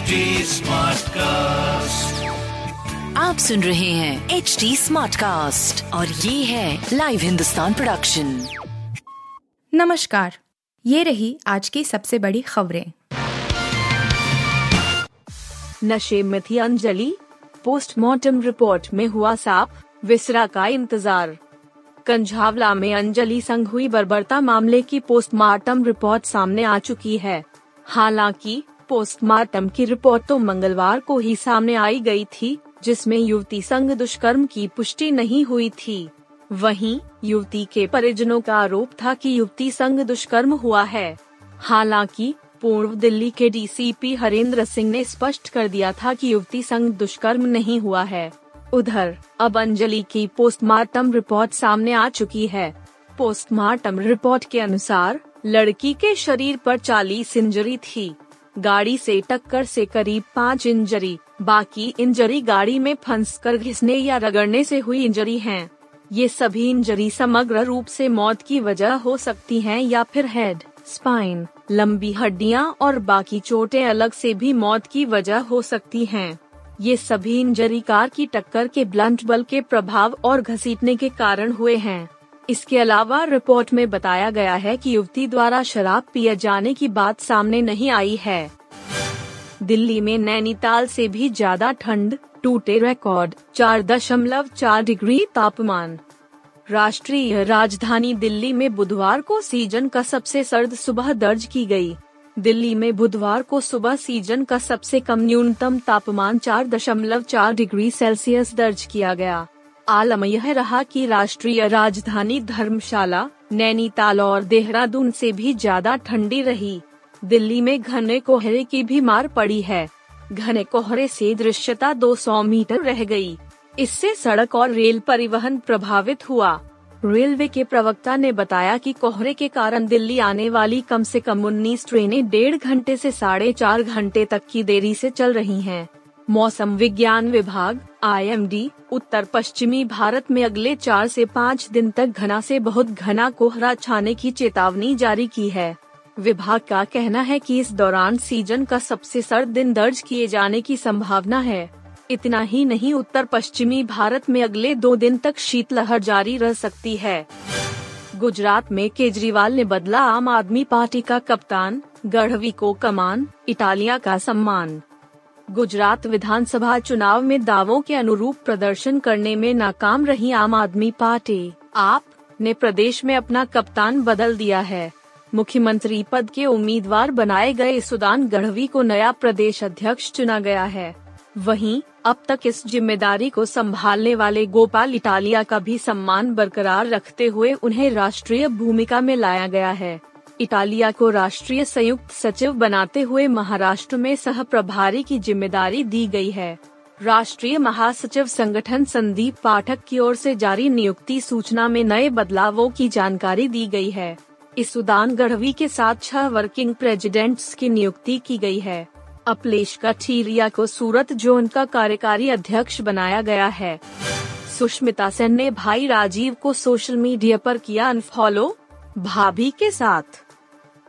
HD Smartcast. आप सुन रहे हैं एच डी स्मार्ट कास्ट और ये है लाइव हिंदुस्तान प्रोडक्शन नमस्कार ये रही आज की सबसे बड़ी खबरें। नशे में थी अंजलि पोस्टमार्टम रिपोर्ट में हुआ साफ़ विसरा का इंतज़ार। कंझावला में अंजलि संघ हुई बर्बरता मामले की पोस्टमार्टम रिपोर्ट सामने आ चुकी है। हालाँकि पोस्टमार्टम की रिपोर्ट तो मंगलवार को ही सामने आई गई थी, जिसमें युवती संग दुष्कर्म की पुष्टि नहीं हुई थी। वहीं, युवती के परिजनों का आरोप था कि युवती संग दुष्कर्म हुआ है। हालाँकि, पूर्व दिल्ली के डीसीपी हरेंद्र सिंह ने स्पष्ट कर दिया था कि युवती संग दुष्कर्म नहीं हुआ है। उधर, अब अंजलि की पोस्टमार्टम रिपोर्ट सामने आ चुकी है। पोस्टमार्टम रिपोर्ट के अनुसार, लड़की के शरीर पर 40 इंजरी थी। गाड़ी से टक्कर से करीब पाँच इंजरी बाकी इंजरी गाड़ी में फंस कर घिसने या रगड़ने से हुई इंजरी हैं। ये सभी इंजरी समग्र रूप से मौत की वजह हो सकती हैं या फिर हेड स्पाइन लंबी हड्डियाँ और बाकी चोटें अलग से भी मौत की वजह हो सकती हैं। ये सभी इंजरी कार की टक्कर के ब्लंट बल के प्रभाव और घसीटने के कारण हुए हैं इसके अलावा रिपोर्ट में बताया गया है कि युवती द्वारा शराब पिए जाने की बात सामने नहीं आई है। दिल्ली में नैनीताल से भी ज़्यादा ठंड, टूटे रिकॉर्ड चार दशमलव चार डिग्री तापमान। राष्ट्रीय राजधानी दिल्ली में बुधवार को सीज़न का सबसे सर्द सुबह दर्ज की गई। दिल्ली में बुधवार को सुबह सीज़न का सबसे कम न्यूनतम तापमान चार दशमलव चार डिग्री सेल्सियस दर्ज किया गया। आलम यह रहा कि राष्ट्रीय राजधानी धर्मशाला, नैनीताल और देहरादून से भी ज़्यादा ठंडी रही दिल्ली में घने कोहरे की भी मार पड़ी है घने कोहरे से दृश्यता 200 मीटर रह गई। इससे सड़क और रेल परिवहन प्रभावित हुआ रेलवे के प्रवक्ता ने बताया कि कोहरे के कारण दिल्ली आने वाली कम से कम उन्नीस ट्रेनें डेढ़ घंटे से साढ़े चार घंटे तक की देरी से चल रही हैं। मौसम विज्ञान विभाग आईएमडी उत्तर पश्चिमी भारत में अगले चार से पाँच दिन तक घना से बहुत घना कोहरा छाने की चेतावनी जारी की है। विभाग का कहना है कि इस दौरान सीज़न का सबसे सर्द दिन दर्ज किए जाने की संभावना है। इतना ही नहीं, उत्तर पश्चिमी भारत में अगले दो दिन तक शीतलहर जारी रह सकती है। गुजरात में केजरीवाल ने बदला आम आदमी पार्टी का कप्तान, गढ़वी को कमान, इटालिया का सम्मान। गुजरात विधानसभा चुनाव में दावों के अनुरूप प्रदर्शन करने में नाकाम रही आम आदमी पार्टी। आप ने प्रदेश में अपना कप्तान बदल दिया है। मुख्यमंत्री पद के उम्मीदवार बनाए गए सुदान गढ़वी को नया प्रदेश अध्यक्ष चुना गया है। वहीं, अब तक इस ज़िम्मेदारी को संभालने वाले गोपाल इटालिया का भी सम्मान बरकरार रखते हुए उन्हें राष्ट्रीय भूमिका में लाया गया है। इटालिया को राष्ट्रीय संयुक्त सचिव बनाते हुए महाराष्ट्र में सह प्रभारी की ज़िम्मेदारी दी गई है। राष्ट्रीय महासचिव संगठन संदीप पाठक की ओर से जारी नियुक्ति सूचना में नए बदलावों की जानकारी दी गई है। इस उदान गढ़वी के साथ छह वर्किंग प्रेसिडेंट्स की नियुक्ति की गई है। अपलेश कठीरिया को सूरत जोन का कार्यकारी अध्यक्ष बनाया गया है। सुष्मिता सेन ने भाई राजीव को सोशल मीडिया पर किया अनफॉलो, भाभी के साथ।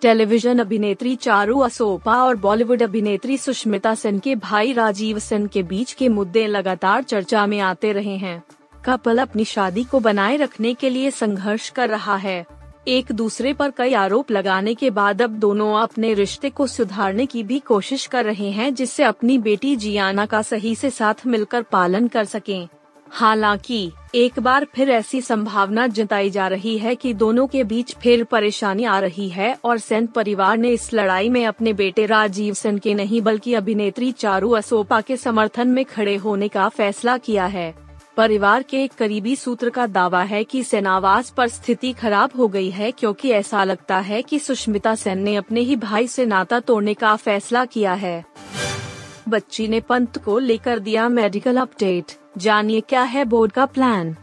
टेलीविज़न अभिनेत्री चारू असोपा और बॉलीवुड अभिनेत्री सुष्मिता सेन के भाई राजीव सेन के बीच के मुद्दे लगातार चर्चा में आते रहे हैं कपल अपनी शादी को बनाए रखने के लिए संघर्ष कर रहा है एक दूसरे पर कई आरोप लगाने के बाद अब दोनों अपने रिश्ते को सुधारने की भी कोशिश कर रहे हैं, जिससे अपनी बेटी जियाना का सही से साथ मिलकर पालन कर सकें। हालाँकि, एक बार फिर ऐसी संभावना जताई जा रही है कि दोनों के बीच फिर परेशानी आ रही है और सेन परिवार ने इस लड़ाई में अपने बेटे राजीव सेन के नहीं बल्कि अभिनेत्री चारू असोपा के समर्थन में खड़े होने का फैसला किया है। परिवार के एक करीबी सूत्र का दावा है कि सेनावास पर स्थिति खराब हो गई है क्योंकि ऐसा लगता है कि सुष्मिता सेन ने अपने ही भाई से नाता तोड़ने का फैसला किया है। बच्ची ने पंत को लेकर दिया मेडिकल अपडेट। जानिए क्या है बोर्ड का प्लान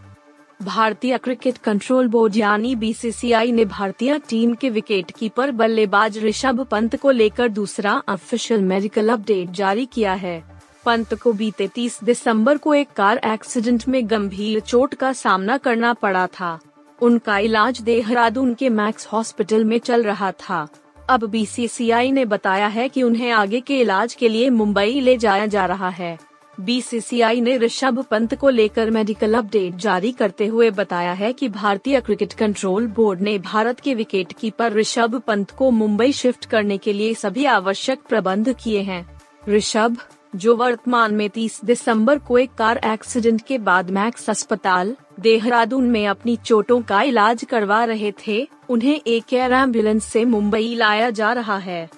भारतीय क्रिकेट कंट्रोल बोर्ड यानी बीसीसीआई ने भारतीय टीम के विकेट कीपर बल्लेबाज ऋषभ पंत को लेकर दूसरा ऑफिशियल मेडिकल अपडेट जारी किया है। पंत को बीते 30 दिसंबर को एक कार एक्सीडेंट में गंभीर चोट का सामना करना पड़ा था। उनका इलाज देहरादून के मैक्स हॉस्पिटल में चल रहा था। अब बीसीसीआई ने बताया है कि उन्हें आगे के इलाज के लिए मुंबई ले जाया जा रहा है। बीसीसीआई ने ऋषभ पंत को लेकर मेडिकल अपडेट जारी करते हुए बताया है कि भारतीय क्रिकेट कंट्रोल बोर्ड ने भारत के विकेट कीपर ऋषभ पंत को मुंबई शिफ्ट करने के लिए सभी आवश्यक प्रबंध किए हैं। ऋषभ, जो वर्तमान में 30 दिसंबर को एक कार एक्सीडेंट के बाद मैक्स अस्पताल, देहरादून में अपनी चोटों का इलाज करवा रहे थे, उन्हें एक एयर एंबुलेंस से मुंबई लाया जा रहा है।